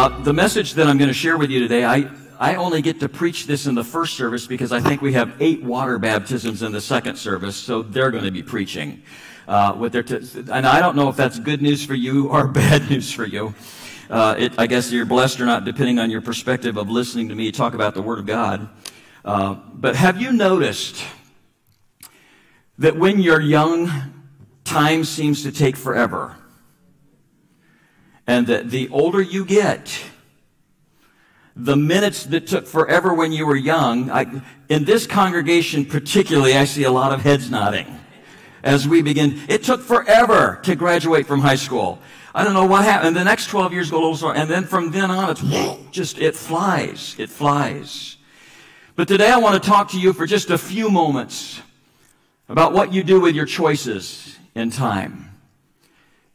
Uh, the message that I'm going to share with you today, I, I only get to preach this in the first service because I think we have eight water baptisms in the second service, so they're going to be preaching. Uh, with their t- and I don't know if that's good news for you or bad news for you. Uh, it, I guess you're blessed or not, depending on your perspective of listening to me talk about the Word of God. Uh, but have you noticed that when you're young, time seems to take forever? And that the older you get, the minutes that took forever when you were young, I, in this congregation particularly, I see a lot of heads nodding as we begin. It took forever to graduate from high school. I don't know what happened. The next 12 years go a little. And then from then on, it's just, it flies. It flies. But today I want to talk to you for just a few moments about what you do with your choices in time.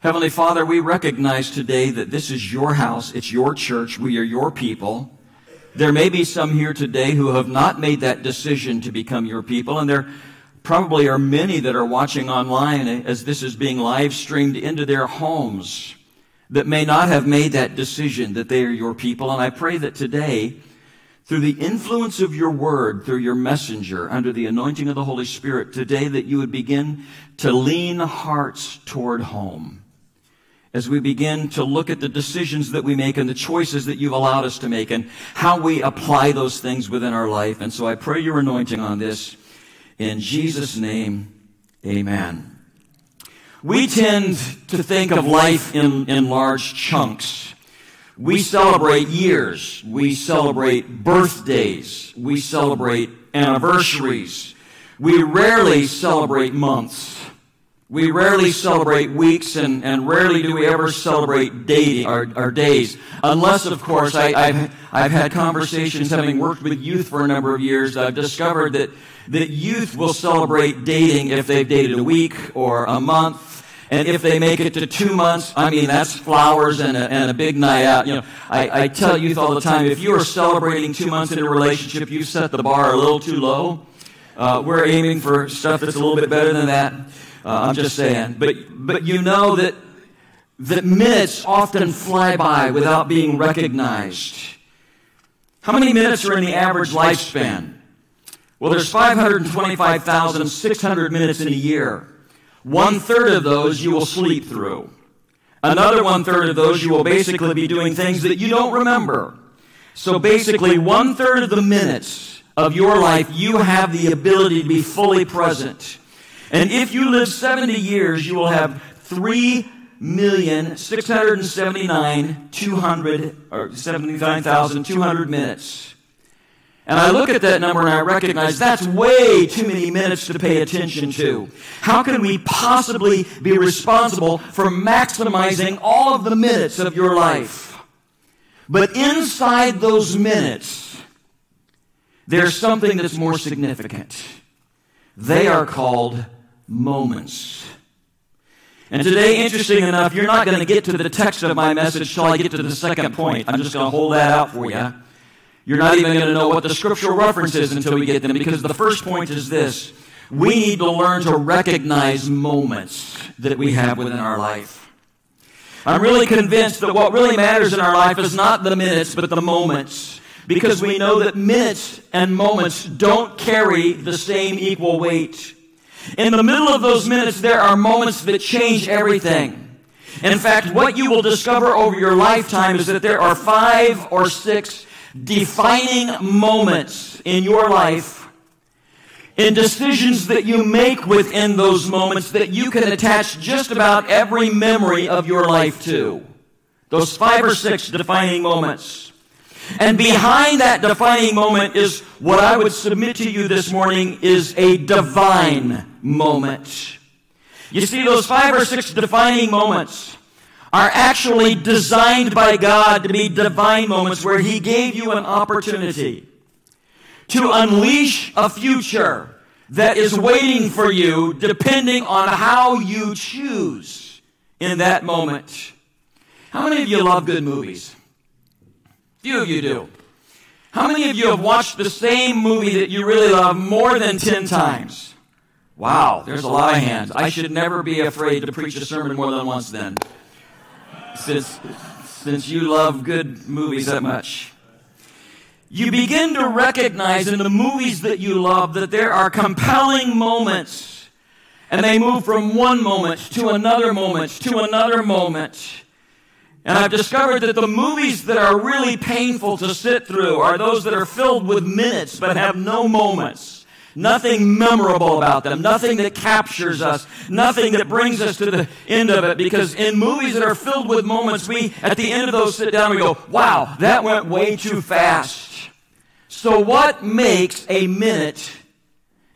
Heavenly Father, we recognize today that this is your house. It's your church. We are your people. There may be some here today who have not made that decision to become your people, and there probably are many that are watching online as this is being live streamed into their homes that may not have made that decision that they are your people. And I pray that today, through the influence of your word, through your messenger, under the anointing of the Holy Spirit, today that you would begin to lean hearts toward home. As we begin to look at the decisions that we make and the choices that you've allowed us to make and how we apply those things within our life. And so I pray your anointing on this. In Jesus' name, amen. We tend to think of life in, in large chunks. We celebrate years. We celebrate birthdays. We celebrate anniversaries. We rarely celebrate months. We rarely celebrate weeks, and, and rarely do we ever celebrate dating, our, our days. Unless, of course, I, have I've had conversations having worked with youth for a number of years. I've discovered that, that youth will celebrate dating if they've dated a week or a month. And if they make it to two months, I mean, that's flowers and a, and a big night out. You know, I, I tell youth all the time, if you are celebrating two months in a relationship, you've set the bar a little too low. Uh, we're aiming for stuff that's a little bit better than that. Uh, I'm just saying. But, but you know that, that minutes often fly by without being recognized. How many minutes are in the average lifespan? Well, there's 525,600 minutes in a year. One third of those you will sleep through. Another one third of those you will basically be doing things that you don't remember. So basically, one third of the minutes of your life, you have the ability to be fully present. And if you live 70 years, you will have 3 million six hundred and seventy nine two hundred or seventy nine thousand two hundred minutes. And I look at that number and I recognize that's way too many minutes to pay attention to. How can we possibly be responsible for maximizing all of the minutes of your life? But inside those minutes, there's something that's more significant. They are called moments. And today, interesting enough, you're not going to get to the text of my message till I get to the second point. I'm just going to hold that out for you. You're not even going to know what the scriptural reference is until we get them because the first point is this. We need to learn to recognize moments that we have within our life. I'm really convinced that what really matters in our life is not the minutes, but the moments. Because we know that minutes and moments don't carry the same equal weight. In the middle of those minutes, there are moments that change everything. In fact, what you will discover over your lifetime is that there are five or six defining moments in your life, in decisions that you make within those moments that you can attach just about every memory of your life to. Those five or six defining moments. And behind that defining moment is what I would submit to you this morning is a divine moment. You see, those five or six defining moments are actually designed by God to be divine moments where He gave you an opportunity to unleash a future that is waiting for you depending on how you choose in that moment. How many of you love good movies? Few of you do. How many of you have watched the same movie that you really love more than 10 times? Wow, there's a lot of hands. I should never be afraid to preach a sermon more than once then. Since, since you love good movies that much. You begin to recognize in the movies that you love that there are compelling moments. And they move from one moment to another moment to another moment. And I've discovered that the movies that are really painful to sit through are those that are filled with minutes but have no moments. Nothing memorable about them, nothing that captures us, nothing that brings us to the end of it. Because in movies that are filled with moments, we, at the end of those, sit down and we go, wow, that went way too fast. So, what makes a minute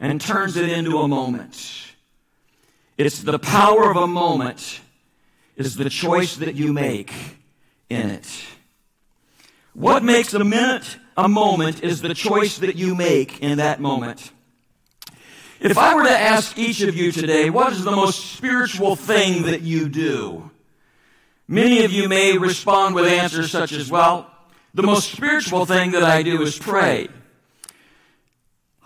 and turns it into a moment? It's the power of a moment, is the choice that you make in it. What makes a minute a moment is the choice that you make in that moment. If I were to ask each of you today, what is the most spiritual thing that you do? Many of you may respond with answers such as, well, the most spiritual thing that I do is pray.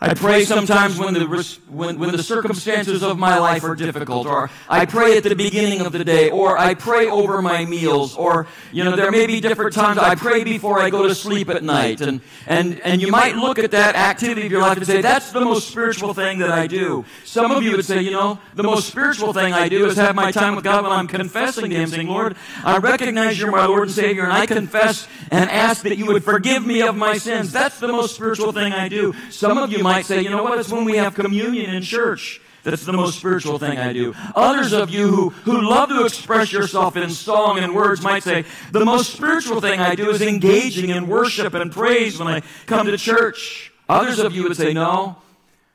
I pray sometimes when the, when, when the circumstances of my life are difficult, or I pray at the beginning of the day, or I pray over my meals, or, you know, there may be different times I pray before I go to sleep at night. And, and, and you might look at that activity of your life and say, that's the most spiritual thing that I do. Some of you would say, you know, the most spiritual thing I do is have my time with God when I'm confessing to Him, saying, Lord, I recognize you're my Lord and Savior, and I confess and ask that you would forgive me of my sins. That's the most spiritual thing I do. Some of you might might say, you know what, it's when we have communion in church. That's the most spiritual thing I do. Others of you who, who love to express yourself in song and words might say, the most spiritual thing I do is engaging in worship and praise when I come to church. Others of you would say, no.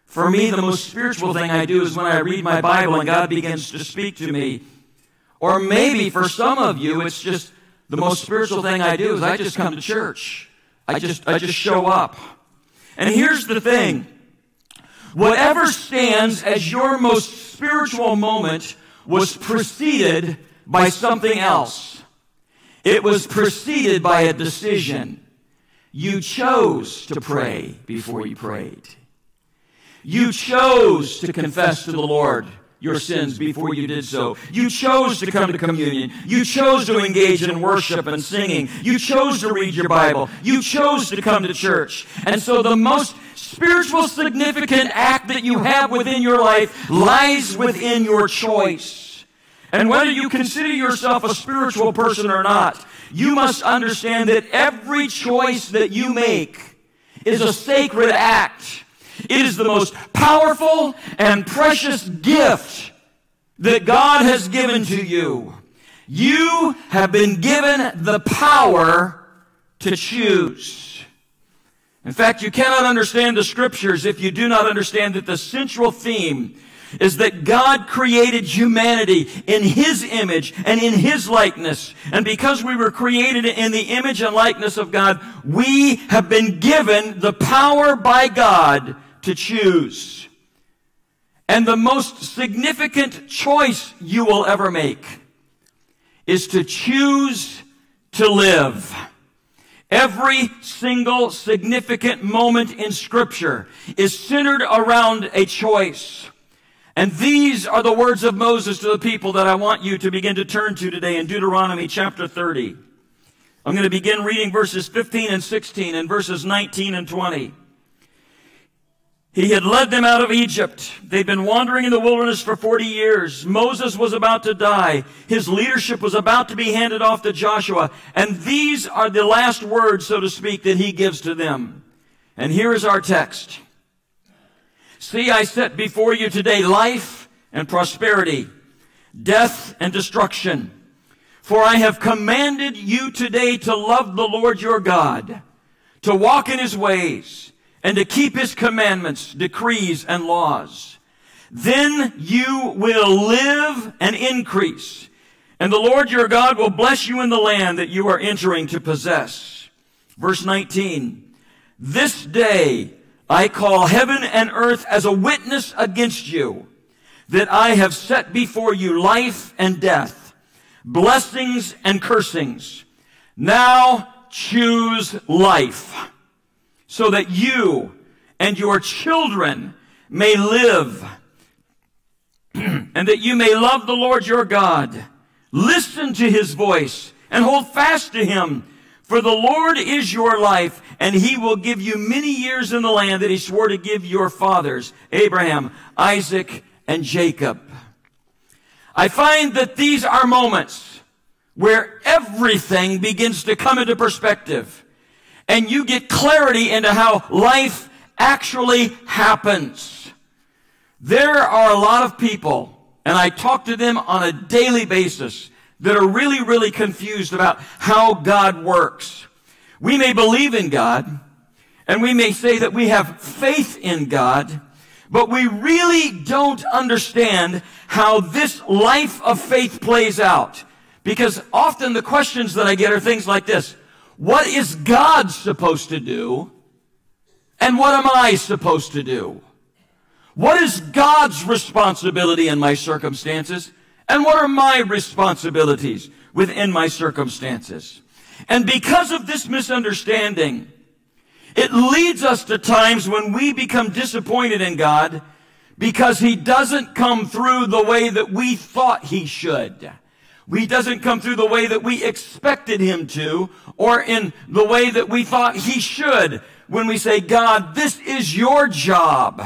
For me, the most spiritual thing I do is when I read my Bible and God begins to speak to me. Or maybe for some of you, it's just the most spiritual thing I do is I just come to church. I just, I just show up. And here's the thing. Whatever stands as your most spiritual moment was preceded by something else. It was preceded by a decision. You chose to pray before you prayed. You chose to confess to the Lord your sins before you did so. You chose to come to communion. You chose to engage in worship and singing. You chose to read your Bible. You chose to come to church. And so the most spiritual significant act that you have within your life lies within your choice. And whether you consider yourself a spiritual person or not, you must understand that every choice that you make is a sacred act it is the most powerful and precious gift that God has given to you. You have been given the power to choose. In fact, you cannot understand the scriptures if you do not understand that the central theme is that God created humanity in His image and in His likeness. And because we were created in the image and likeness of God, we have been given the power by God to choose. And the most significant choice you will ever make is to choose to live. Every single significant moment in Scripture is centered around a choice. And these are the words of Moses to the people that I want you to begin to turn to today in Deuteronomy chapter 30. I'm going to begin reading verses 15 and 16 and verses 19 and 20. He had led them out of Egypt. They'd been wandering in the wilderness for 40 years. Moses was about to die. His leadership was about to be handed off to Joshua. And these are the last words, so to speak, that he gives to them. And here is our text. See, I set before you today life and prosperity, death and destruction. For I have commanded you today to love the Lord your God, to walk in his ways, and to keep his commandments, decrees, and laws. Then you will live and increase. And the Lord your God will bless you in the land that you are entering to possess. Verse 19. This day I call heaven and earth as a witness against you that I have set before you life and death, blessings and cursings. Now choose life so that you and your children may live and that you may love the Lord your God. Listen to his voice and hold fast to him. For the Lord is your life, and he will give you many years in the land that he swore to give your fathers, Abraham, Isaac, and Jacob. I find that these are moments where everything begins to come into perspective and you get clarity into how life actually happens. There are a lot of people, and I talk to them on a daily basis, that are really, really confused about how God works. We may believe in God, and we may say that we have faith in God, but we really don't understand how this life of faith plays out. Because often the questions that I get are things like this. What is God supposed to do? And what am I supposed to do? What is God's responsibility in my circumstances? And what are my responsibilities within my circumstances? And because of this misunderstanding, it leads us to times when we become disappointed in God because He doesn't come through the way that we thought He should. He doesn't come through the way that we expected Him to or in the way that we thought He should when we say, God, this is your job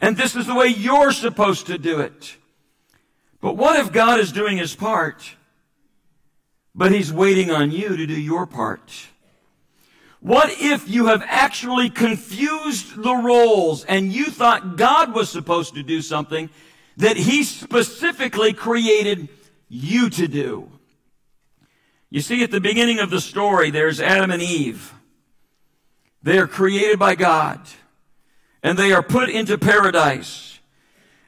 and this is the way you're supposed to do it. But what if God is doing His part, but He's waiting on you to do your part? What if you have actually confused the roles and you thought God was supposed to do something that He specifically created you to do? You see, at the beginning of the story, there's Adam and Eve. They are created by God and they are put into paradise.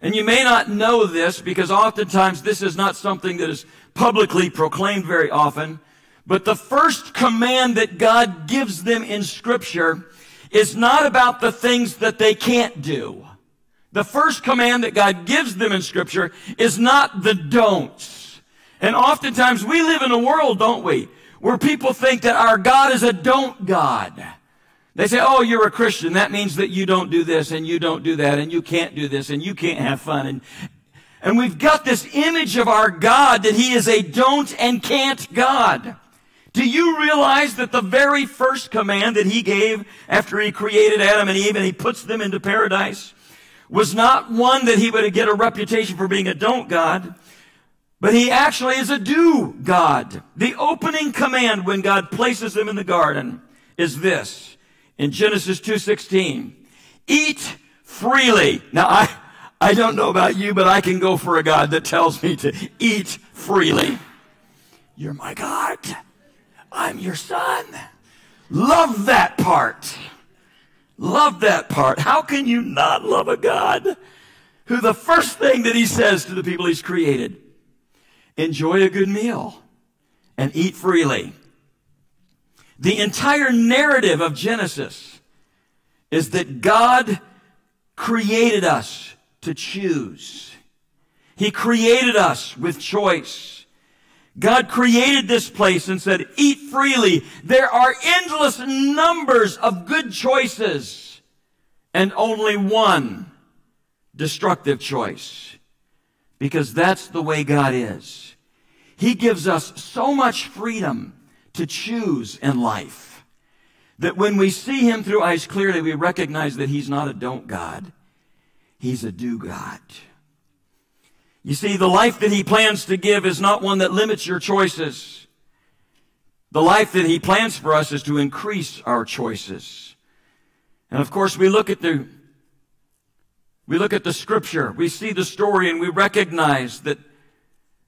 And you may not know this because oftentimes this is not something that is publicly proclaimed very often. But the first command that God gives them in scripture is not about the things that they can't do. The first command that God gives them in scripture is not the don'ts. And oftentimes we live in a world, don't we, where people think that our God is a don't God. They say, oh, you're a Christian. That means that you don't do this and you don't do that and you can't do this and you can't have fun. And, and we've got this image of our God that he is a don't and can't God. Do you realize that the very first command that he gave after he created Adam and Eve and he puts them into paradise was not one that he would get a reputation for being a don't God, but he actually is a do God. The opening command when God places them in the garden is this in Genesis 2:16. Eat freely. Now I I don't know about you, but I can go for a God that tells me to eat freely. You're my God. I'm your son. Love that part. Love that part. How can you not love a God who the first thing that he says to the people he's created, enjoy a good meal and eat freely. The entire narrative of Genesis is that God created us to choose. He created us with choice. God created this place and said, eat freely. There are endless numbers of good choices and only one destructive choice. Because that's the way God is. He gives us so much freedom to choose in life that when we see Him through eyes clearly, we recognize that He's not a don't God. He's a do God. You see, the life that he plans to give is not one that limits your choices. The life that he plans for us is to increase our choices. And of course, we look at the we look at the scripture, we see the story, and we recognize that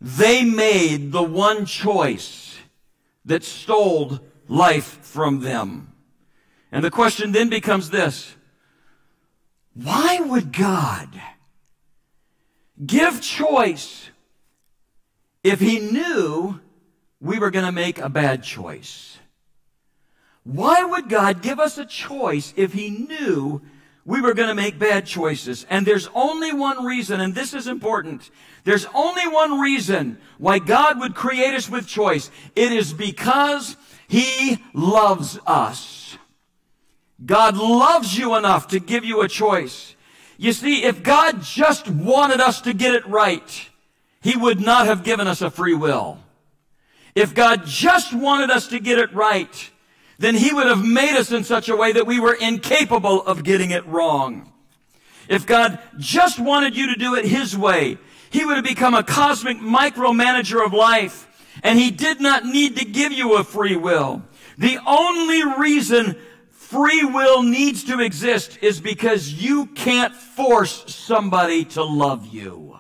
they made the one choice that stole life from them. And the question then becomes this why would God? give choice if he knew we were going to make a bad choice? Why would God give us a choice if he knew we were going to make bad choices? And there's only one reason, and this is important. There's only one reason why God would create us with choice. It is because he loves us. God loves you enough to give you a choice. You see, if God just wanted us to get it right, He would not have given us a free will. if God just wanted us to get it right, then He would have made us in such a way that we were incapable of getting it wrong. If God just wanted you to do it His way, He would have become a cosmic micromanager of life, and He did not need to give you a free will. The only reason free will needs to exist is because you can't force somebody to love you.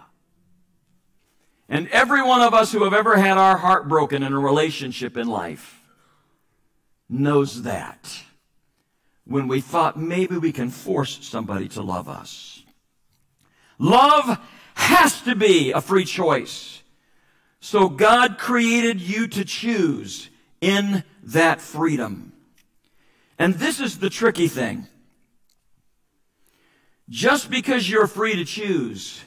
And every one of us who have ever had our heart broken in a relationship in life knows that. When we thought maybe we can force somebody to love us. Love has to be a free choice. So God created you to choose in that freedom. And this is the tricky thing. Just because you're free to choose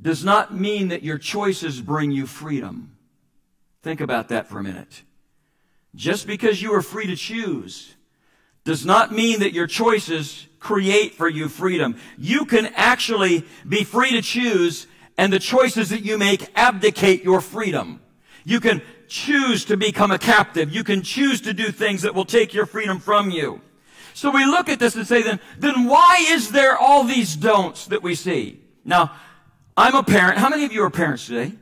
does not mean that your choices bring you freedom. Think about that for a minute. Just because you are free to choose does not mean that your choices create for you freedom. You can actually be free to choose and the choices that you make abdicate your freedom. You can choose to become a captive. You can choose to do things that will take your freedom from you. So we look at this and say then, then why is there all these don'ts that we see? Now, I'm a parent. How many of you are parents today?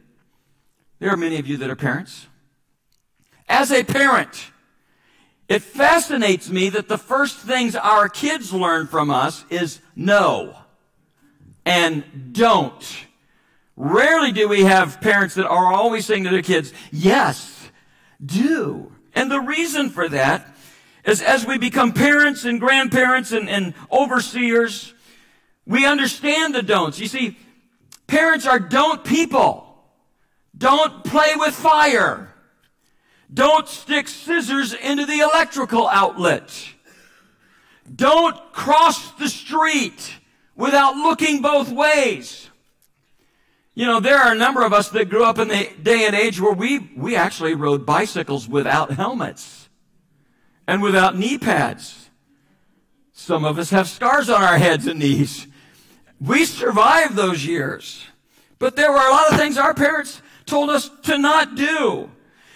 There are many of you that are parents. As a parent, it fascinates me that the first things our kids learn from us is no and don't. Rarely do we have parents that are always saying to their kids, yes, do. And the reason for that is as we become parents and grandparents and, and overseers, we understand the don'ts. You see, Parents are don't people. Don't play with fire. Don't stick scissors into the electrical outlet. Don't cross the street without looking both ways. You know, there are a number of us that grew up in the day and age where we, we actually rode bicycles without helmets and without knee pads. Some of us have scars on our heads and knees we survived those years. But there were a lot of things our parents told us to not do.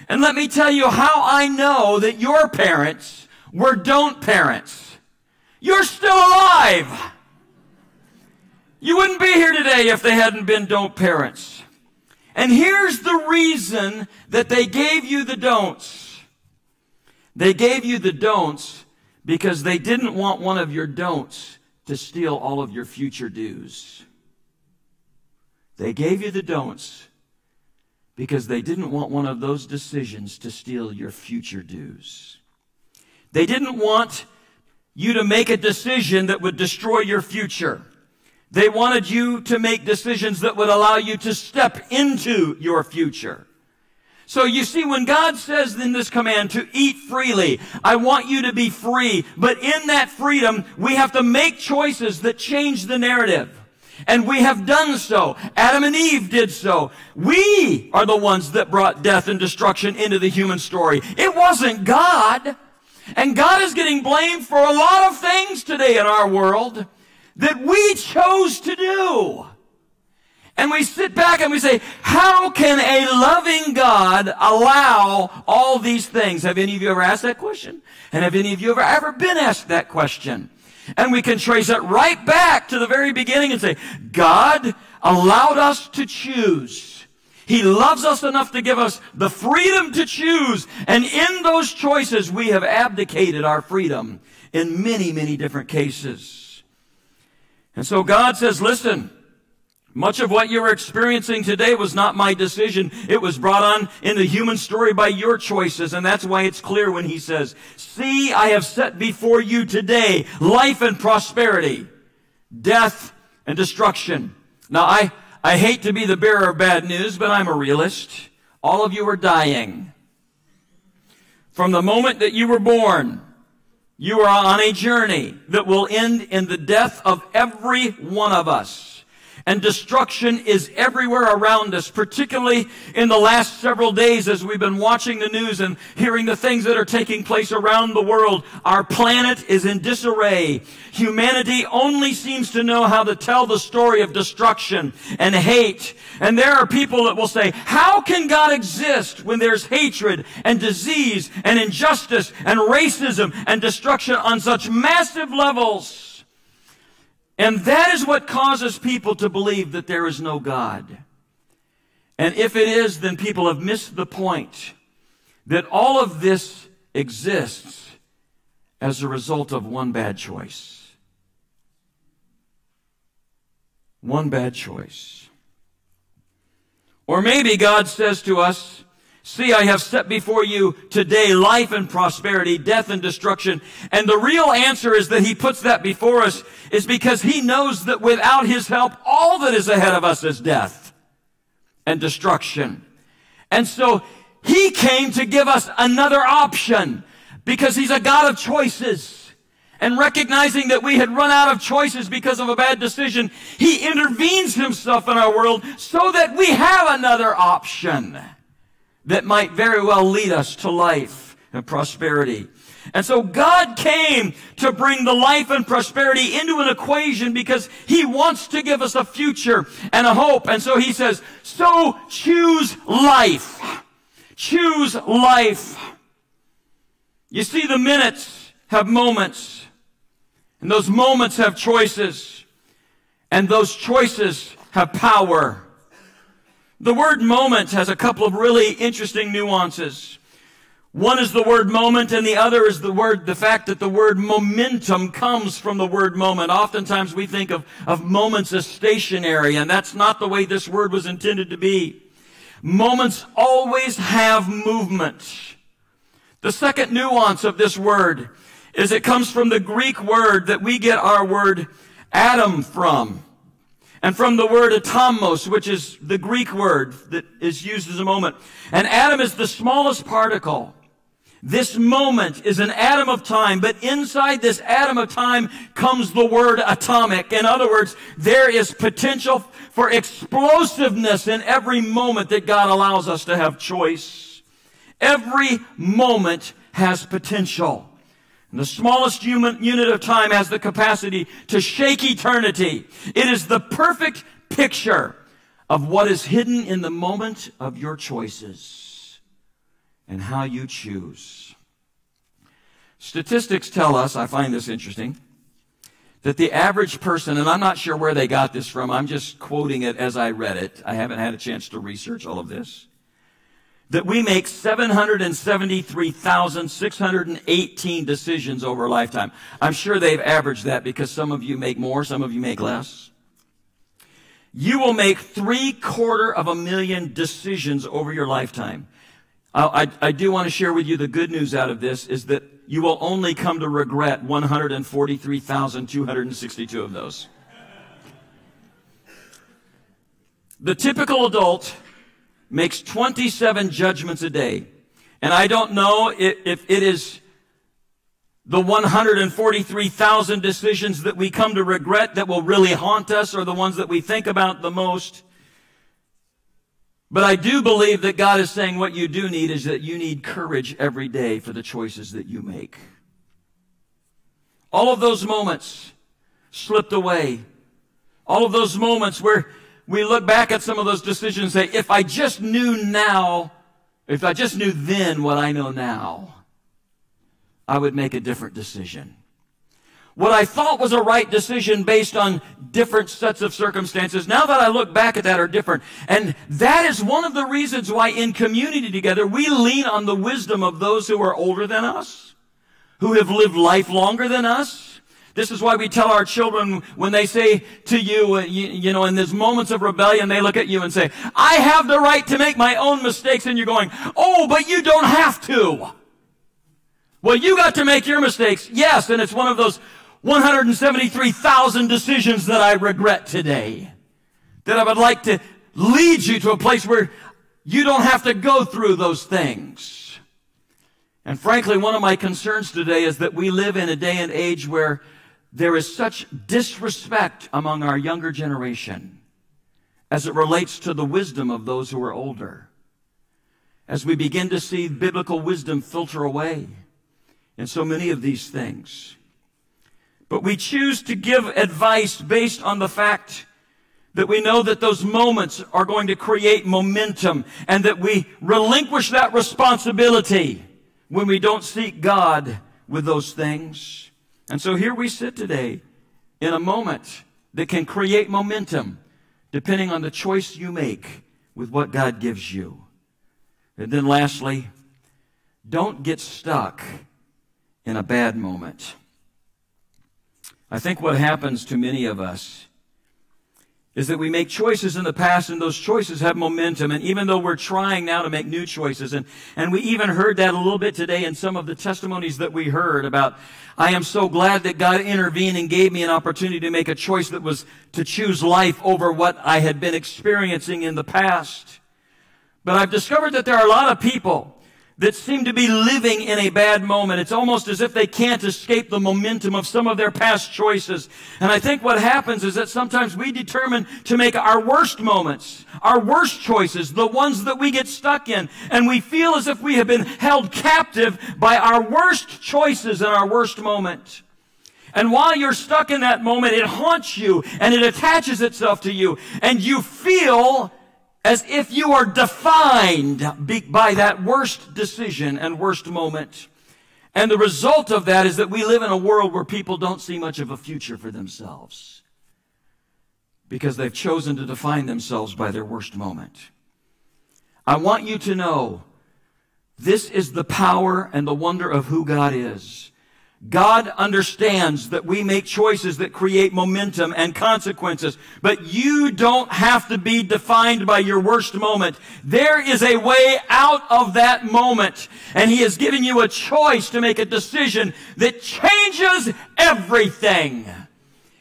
And let me tell you how I know that your parents were don't parents. You're still alive. You wouldn't be here today if they hadn't been don't parents. And here's the reason that they gave you the don'ts. They gave you the don'ts because they didn't want one of your don'ts to steal all of your future do's. They gave you the don'ts because they didn't want one of those decisions to steal your future do's. They didn't want you to make a decision that would destroy your future. They wanted you to make decisions that would allow you to step into your future. So you see, when God says in this command to eat freely, I want you to be free. But in that freedom, we have to make choices that change the narrative. And we have done so. Adam and Eve did so. We are the ones that brought death and destruction into the human story. It wasn't God. And God is getting blamed for a lot of things today in our world that we chose to do. And we sit back and we say, how can a loving God allow all these things? Have any of you ever asked that question? And have any of you ever, ever been asked that question? And we can trace it right back to the very beginning and say, God allowed us to choose. He loves us enough to give us the freedom to choose. And in those choices, we have abdicated our freedom in many, many different cases. And so God says, listen, much of what you're experiencing today was not my decision. It was brought on in the human story by your choices. And that's why it's clear when he says, see, I have set before you today life and prosperity, death and destruction. Now I, I hate to be the bearer of bad news, but I'm a realist. All of you are dying. From the moment that you were born, you are on a journey that will end in the death of every one of us. And destruction is everywhere around us, particularly in the last several days as we've been watching the news and hearing the things that are taking place around the world. Our planet is in disarray. Humanity only seems to know how to tell the story of destruction and hate. And there are people that will say, how can God exist when there's hatred and disease and injustice and racism and destruction on such massive levels? And that is what causes people to believe that there is no God. And if it is, then people have missed the point that all of this exists as a result of one bad choice. One bad choice. Or maybe God says to us, See, I have set before you today life and prosperity, death and destruction. And the real answer is that he puts that before us is because he knows that without his help, all that is ahead of us is death and destruction. And so he came to give us another option because he's a God of choices. And recognizing that we had run out of choices because of a bad decision, he intervenes himself in our world so that we have another option that might very well lead us to life and prosperity. And so God came to bring the life and prosperity into an equation because He wants to give us a future and a hope. And so He says, so choose life. Choose life. You see, the minutes have moments. And those moments have choices. And those choices have power. The word moment has a couple of really interesting nuances. One is the word moment and the other is the word, the fact that the word momentum comes from the word moment. Oftentimes we think of, of moments as stationary and that's not the way this word was intended to be. Moments always have movement. The second nuance of this word is it comes from the Greek word that we get our word atom from. And from the word atomos, which is the Greek word that is used as a moment. An atom is the smallest particle. This moment is an atom of time, but inside this atom of time comes the word atomic. In other words, there is potential for explosiveness in every moment that God allows us to have choice. Every moment has potential. And the smallest human unit of time has the capacity to shake eternity. It is the perfect picture of what is hidden in the moment of your choices and how you choose. Statistics tell us, I find this interesting, that the average person, and I'm not sure where they got this from, I'm just quoting it as I read it. I haven't had a chance to research all of this that we make 773,618 decisions over a lifetime. I'm sure they've averaged that because some of you make more, some of you make less. You will make three quarter of a million decisions over your lifetime. I, I, I do want to share with you the good news out of this is that you will only come to regret 143,262 of those. The typical adult makes 27 judgments a day. And I don't know if, if it is the 143,000 decisions that we come to regret that will really haunt us or the ones that we think about the most. But I do believe that God is saying what you do need is that you need courage every day for the choices that you make. All of those moments slipped away. All of those moments where we look back at some of those decisions and say, if I just knew now, if I just knew then what I know now, I would make a different decision. What I thought was a right decision based on different sets of circumstances, now that I look back at that are different. And that is one of the reasons why in community together we lean on the wisdom of those who are older than us, who have lived life longer than us, this is why we tell our children when they say to you, uh, you, you, know, in these moments of rebellion, they look at you and say, I have the right to make my own mistakes. And you're going, oh, but you don't have to. Well, you got to make your mistakes. Yes. And it's one of those 173,000 decisions that I regret today. That I would like to lead you to a place where you don't have to go through those things. And frankly, one of my concerns today is that we live in a day and age where there is such disrespect among our younger generation. as it relates to the wisdom of those who are older. As we begin to see biblical wisdom filter away in so many of these things. But we choose to give advice based on the fact that we know that those moments are going to create momentum and that we relinquish that responsibility when we don't seek God with those things. And so here we sit today in a moment that can create momentum depending on the choice you make with what God gives you. And then lastly, don't get stuck in a bad moment. I think what happens to many of us is that we make choices in the past and those choices have momentum. And even though we're trying now to make new choices, and, and we even heard that a little bit today in some of the testimonies that we heard about, I am so glad that God intervened and gave me an opportunity to make a choice that was to choose life over what I had been experiencing in the past. But I've discovered that there are a lot of people that seem to be living in a bad moment. It's almost as if they can't escape the momentum of some of their past choices. And I think what happens is that sometimes we determine to make our worst moments, our worst choices, the ones that we get stuck in. And we feel as if we have been held captive by our worst choices and our worst moment. And while you're stuck in that moment, it haunts you and it attaches itself to you. And you feel as if you are defined by that worst decision and worst moment. And the result of that is that we live in a world where people don't see much of a future for themselves because they've chosen to define themselves by their worst moment. I want you to know this is the power and the wonder of who God is. God understands that we make choices that create momentum and consequences, but you don't have to be defined by your worst moment. There is a way out of that moment, and He has given you a choice to make a decision that changes everything.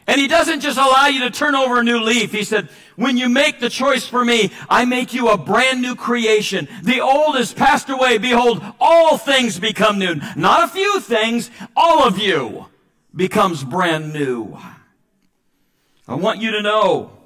And he doesn't just allow you to turn over a new leaf. He said, when you make the choice for me, I make you a brand new creation. The old is passed away. Behold, all things become new. Not a few things, all of you becomes brand new. I want you to know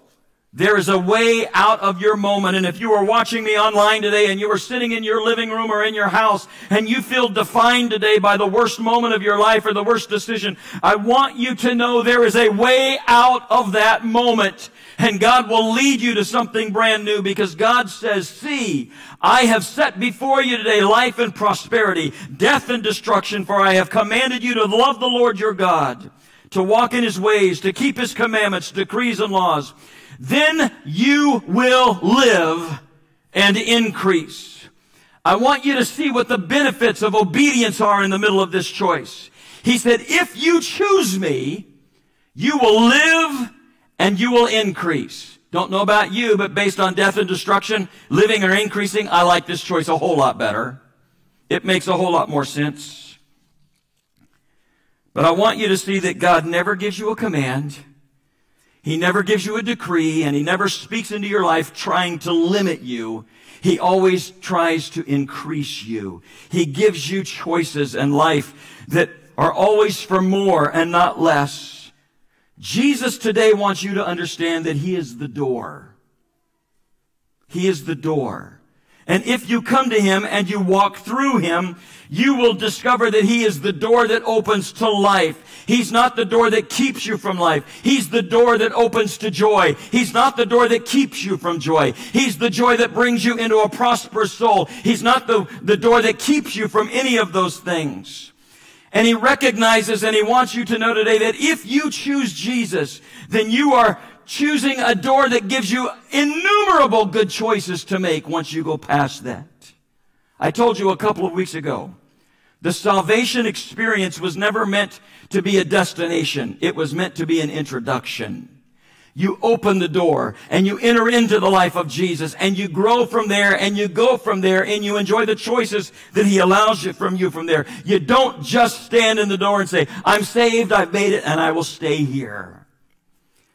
there is a way out of your moment. And if you are watching me online today and you are sitting in your living room or in your house and you feel defined today by the worst moment of your life or the worst decision, I want you to know there is a way out of that moment. And God will lead you to something brand new because God says, see, I have set before you today life and prosperity, death and destruction, for I have commanded you to love the Lord your God, to walk in his ways, to keep his commandments, decrees, and laws then you will live and increase. I want you to see what the benefits of obedience are in the middle of this choice. He said, if you choose me, you will live and you will increase. Don't know about you, but based on death and destruction, living or increasing, I like this choice a whole lot better. It makes a whole lot more sense. But I want you to see that God never gives you a command. He never gives you a decree and he never speaks into your life trying to limit you. He always tries to increase you. He gives you choices and life that are always for more and not less. Jesus today wants you to understand that he is the door. He is the door. And if you come to him and you walk through him, you will discover that he is the door that opens to life. He's not the door that keeps you from life. He's the door that opens to joy. He's not the door that keeps you from joy. He's the joy that brings you into a prosperous soul. He's not the, the door that keeps you from any of those things. And he recognizes and he wants you to know today that if you choose Jesus, then you are choosing a door that gives you innumerable good choices to make once you go past that. I told you a couple of weeks ago, the salvation experience was never meant to be a destination. It was meant to be an introduction. You open the door and you enter into the life of Jesus and you grow from there and you go from there and you enjoy the choices that he allows you from you from there. You don't just stand in the door and say, I'm saved, I've made it, and I will stay here.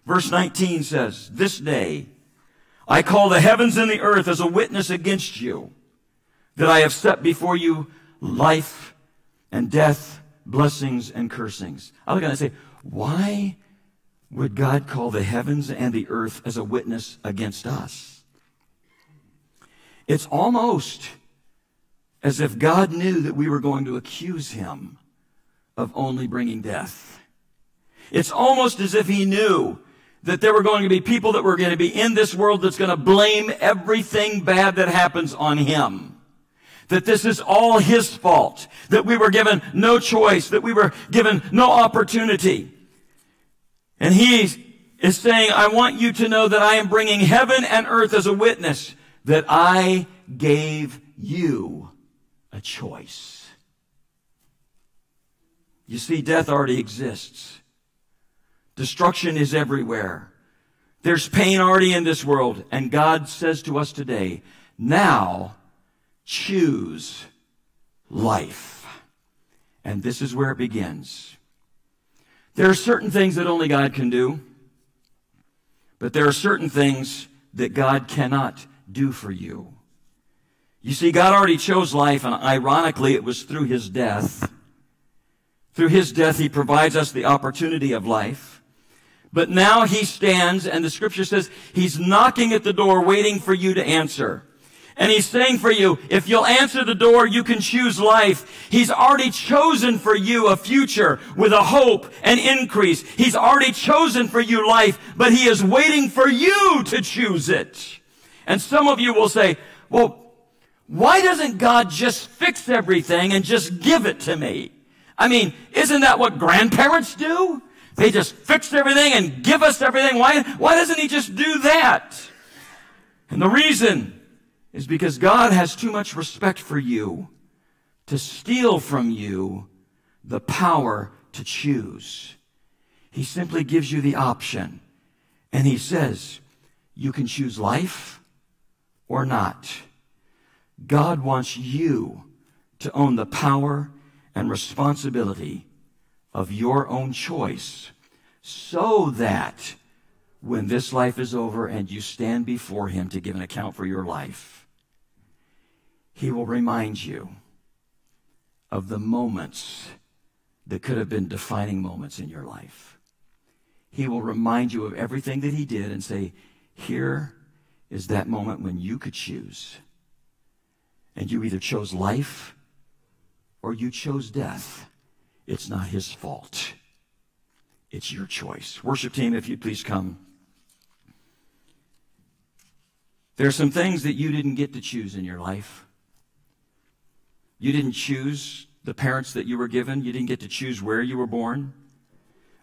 Verse 19 says, This day I call the heavens and the earth as a witness against you that I have set before you life and death, blessings and cursings. I was going to say, why would God call the heavens and the earth as a witness against us? It's almost as if God knew that we were going to accuse him of only bringing death. It's almost as if he knew that there were going to be people that were going to be in this world that's going to blame everything bad that happens on him. That this is all his fault. That we were given no choice. That we were given no opportunity. And he is saying, I want you to know that I am bringing heaven and earth as a witness that I gave you a choice. You see, death already exists. Destruction is everywhere. There's pain already in this world. And God says to us today, now choose life. And this is where it begins. There are certain things that only God can do, but there are certain things that God cannot do for you. You see, God already chose life, and ironically, it was through his death. Through his death, he provides us the opportunity of life. But now he stands, and the scripture says he's knocking at the door, waiting for you to answer. And he's saying for you, if you'll answer the door, you can choose life. He's already chosen for you a future with a hope and increase. He's already chosen for you life, but he is waiting for you to choose it. And some of you will say, well, why doesn't God just fix everything and just give it to me? I mean, isn't that what grandparents do? They just fix everything and give us everything. Why, why doesn't he just do that? And the reason is because God has too much respect for you to steal from you the power to choose. He simply gives you the option. And he says, you can choose life or not. God wants you to own the power and responsibility of your own choice so that when this life is over and you stand before him to give an account for your life, he will remind you of the moments that could have been defining moments in your life. He will remind you of everything that He did and say, Here is that moment when you could choose. And you either chose life or you chose death. It's not His fault. It's your choice. Worship team, if you'd please come. There are some things that you didn't get to choose in your life. You didn't choose the parents that you were given. You didn't get to choose where you were born.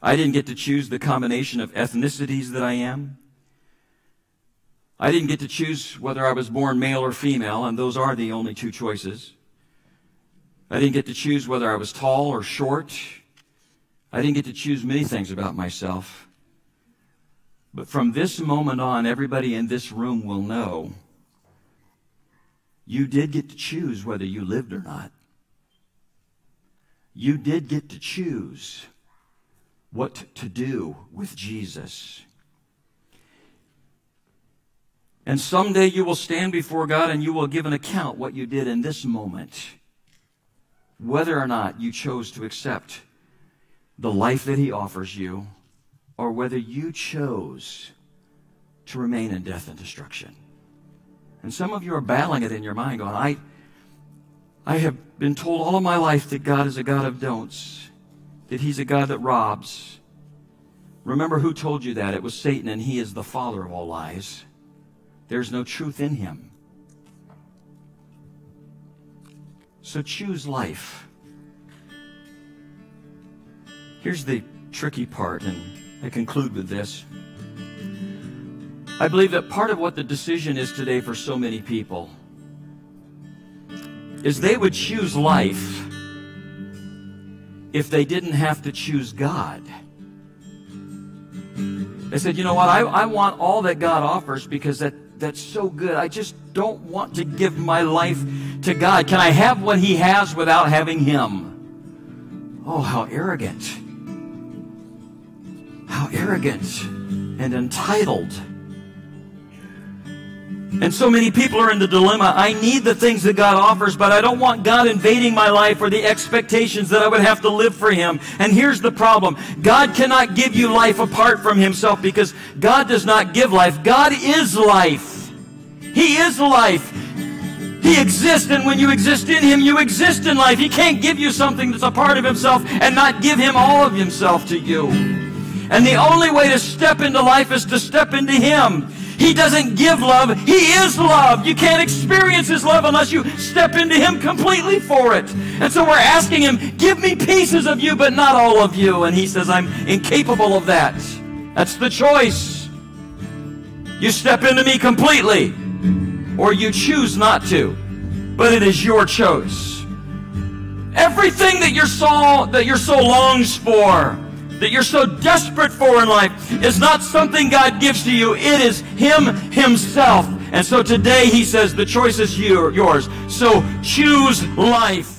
I didn't get to choose the combination of ethnicities that I am. I didn't get to choose whether I was born male or female, and those are the only two choices. I didn't get to choose whether I was tall or short. I didn't get to choose many things about myself. But from this moment on, everybody in this room will know you did get to choose whether you lived or not. You did get to choose what to do with Jesus. And someday you will stand before God and you will give an account what you did in this moment. Whether or not you chose to accept the life that He offers you, or whether you chose to remain in death and destruction. And some of you are battling it in your mind, going, I, I have been told all of my life that God is a God of don'ts, that He's a God that robs. Remember who told you that? It was Satan, and he is the father of all lies. There's no truth in him. So choose life. Here's the tricky part, and I conclude with this. I believe that part of what the decision is today for so many people is they would choose life if they didn't have to choose God. They said, you know what, I, I want all that God offers because that, that's so good. I just don't want to give my life to God. Can I have what He has without having Him? Oh, how arrogant. How arrogant and entitled And so many people are in the dilemma. I need the things that God offers, but I don't want God invading my life or the expectations that I would have to live for Him. And here's the problem. God cannot give you life apart from Himself because God does not give life. God is life. He is life. He exists, and when you exist in Him, you exist in life. He can't give you something that's a part of Himself and not give Him all of Himself to you. And the only way to step into life is to step into Him. He doesn't give love. He is love. You can't experience His love unless you step into Him completely for it. And so we're asking Him, give me pieces of you, but not all of you. And He says, I'm incapable of that. That's the choice. You step into me completely, or you choose not to. But it is your choice. Everything that your soul that your soul longs for, that you're so desperate for in life is not something God gives to you. It is Him Himself. And so today He says the choice is yours. So choose life.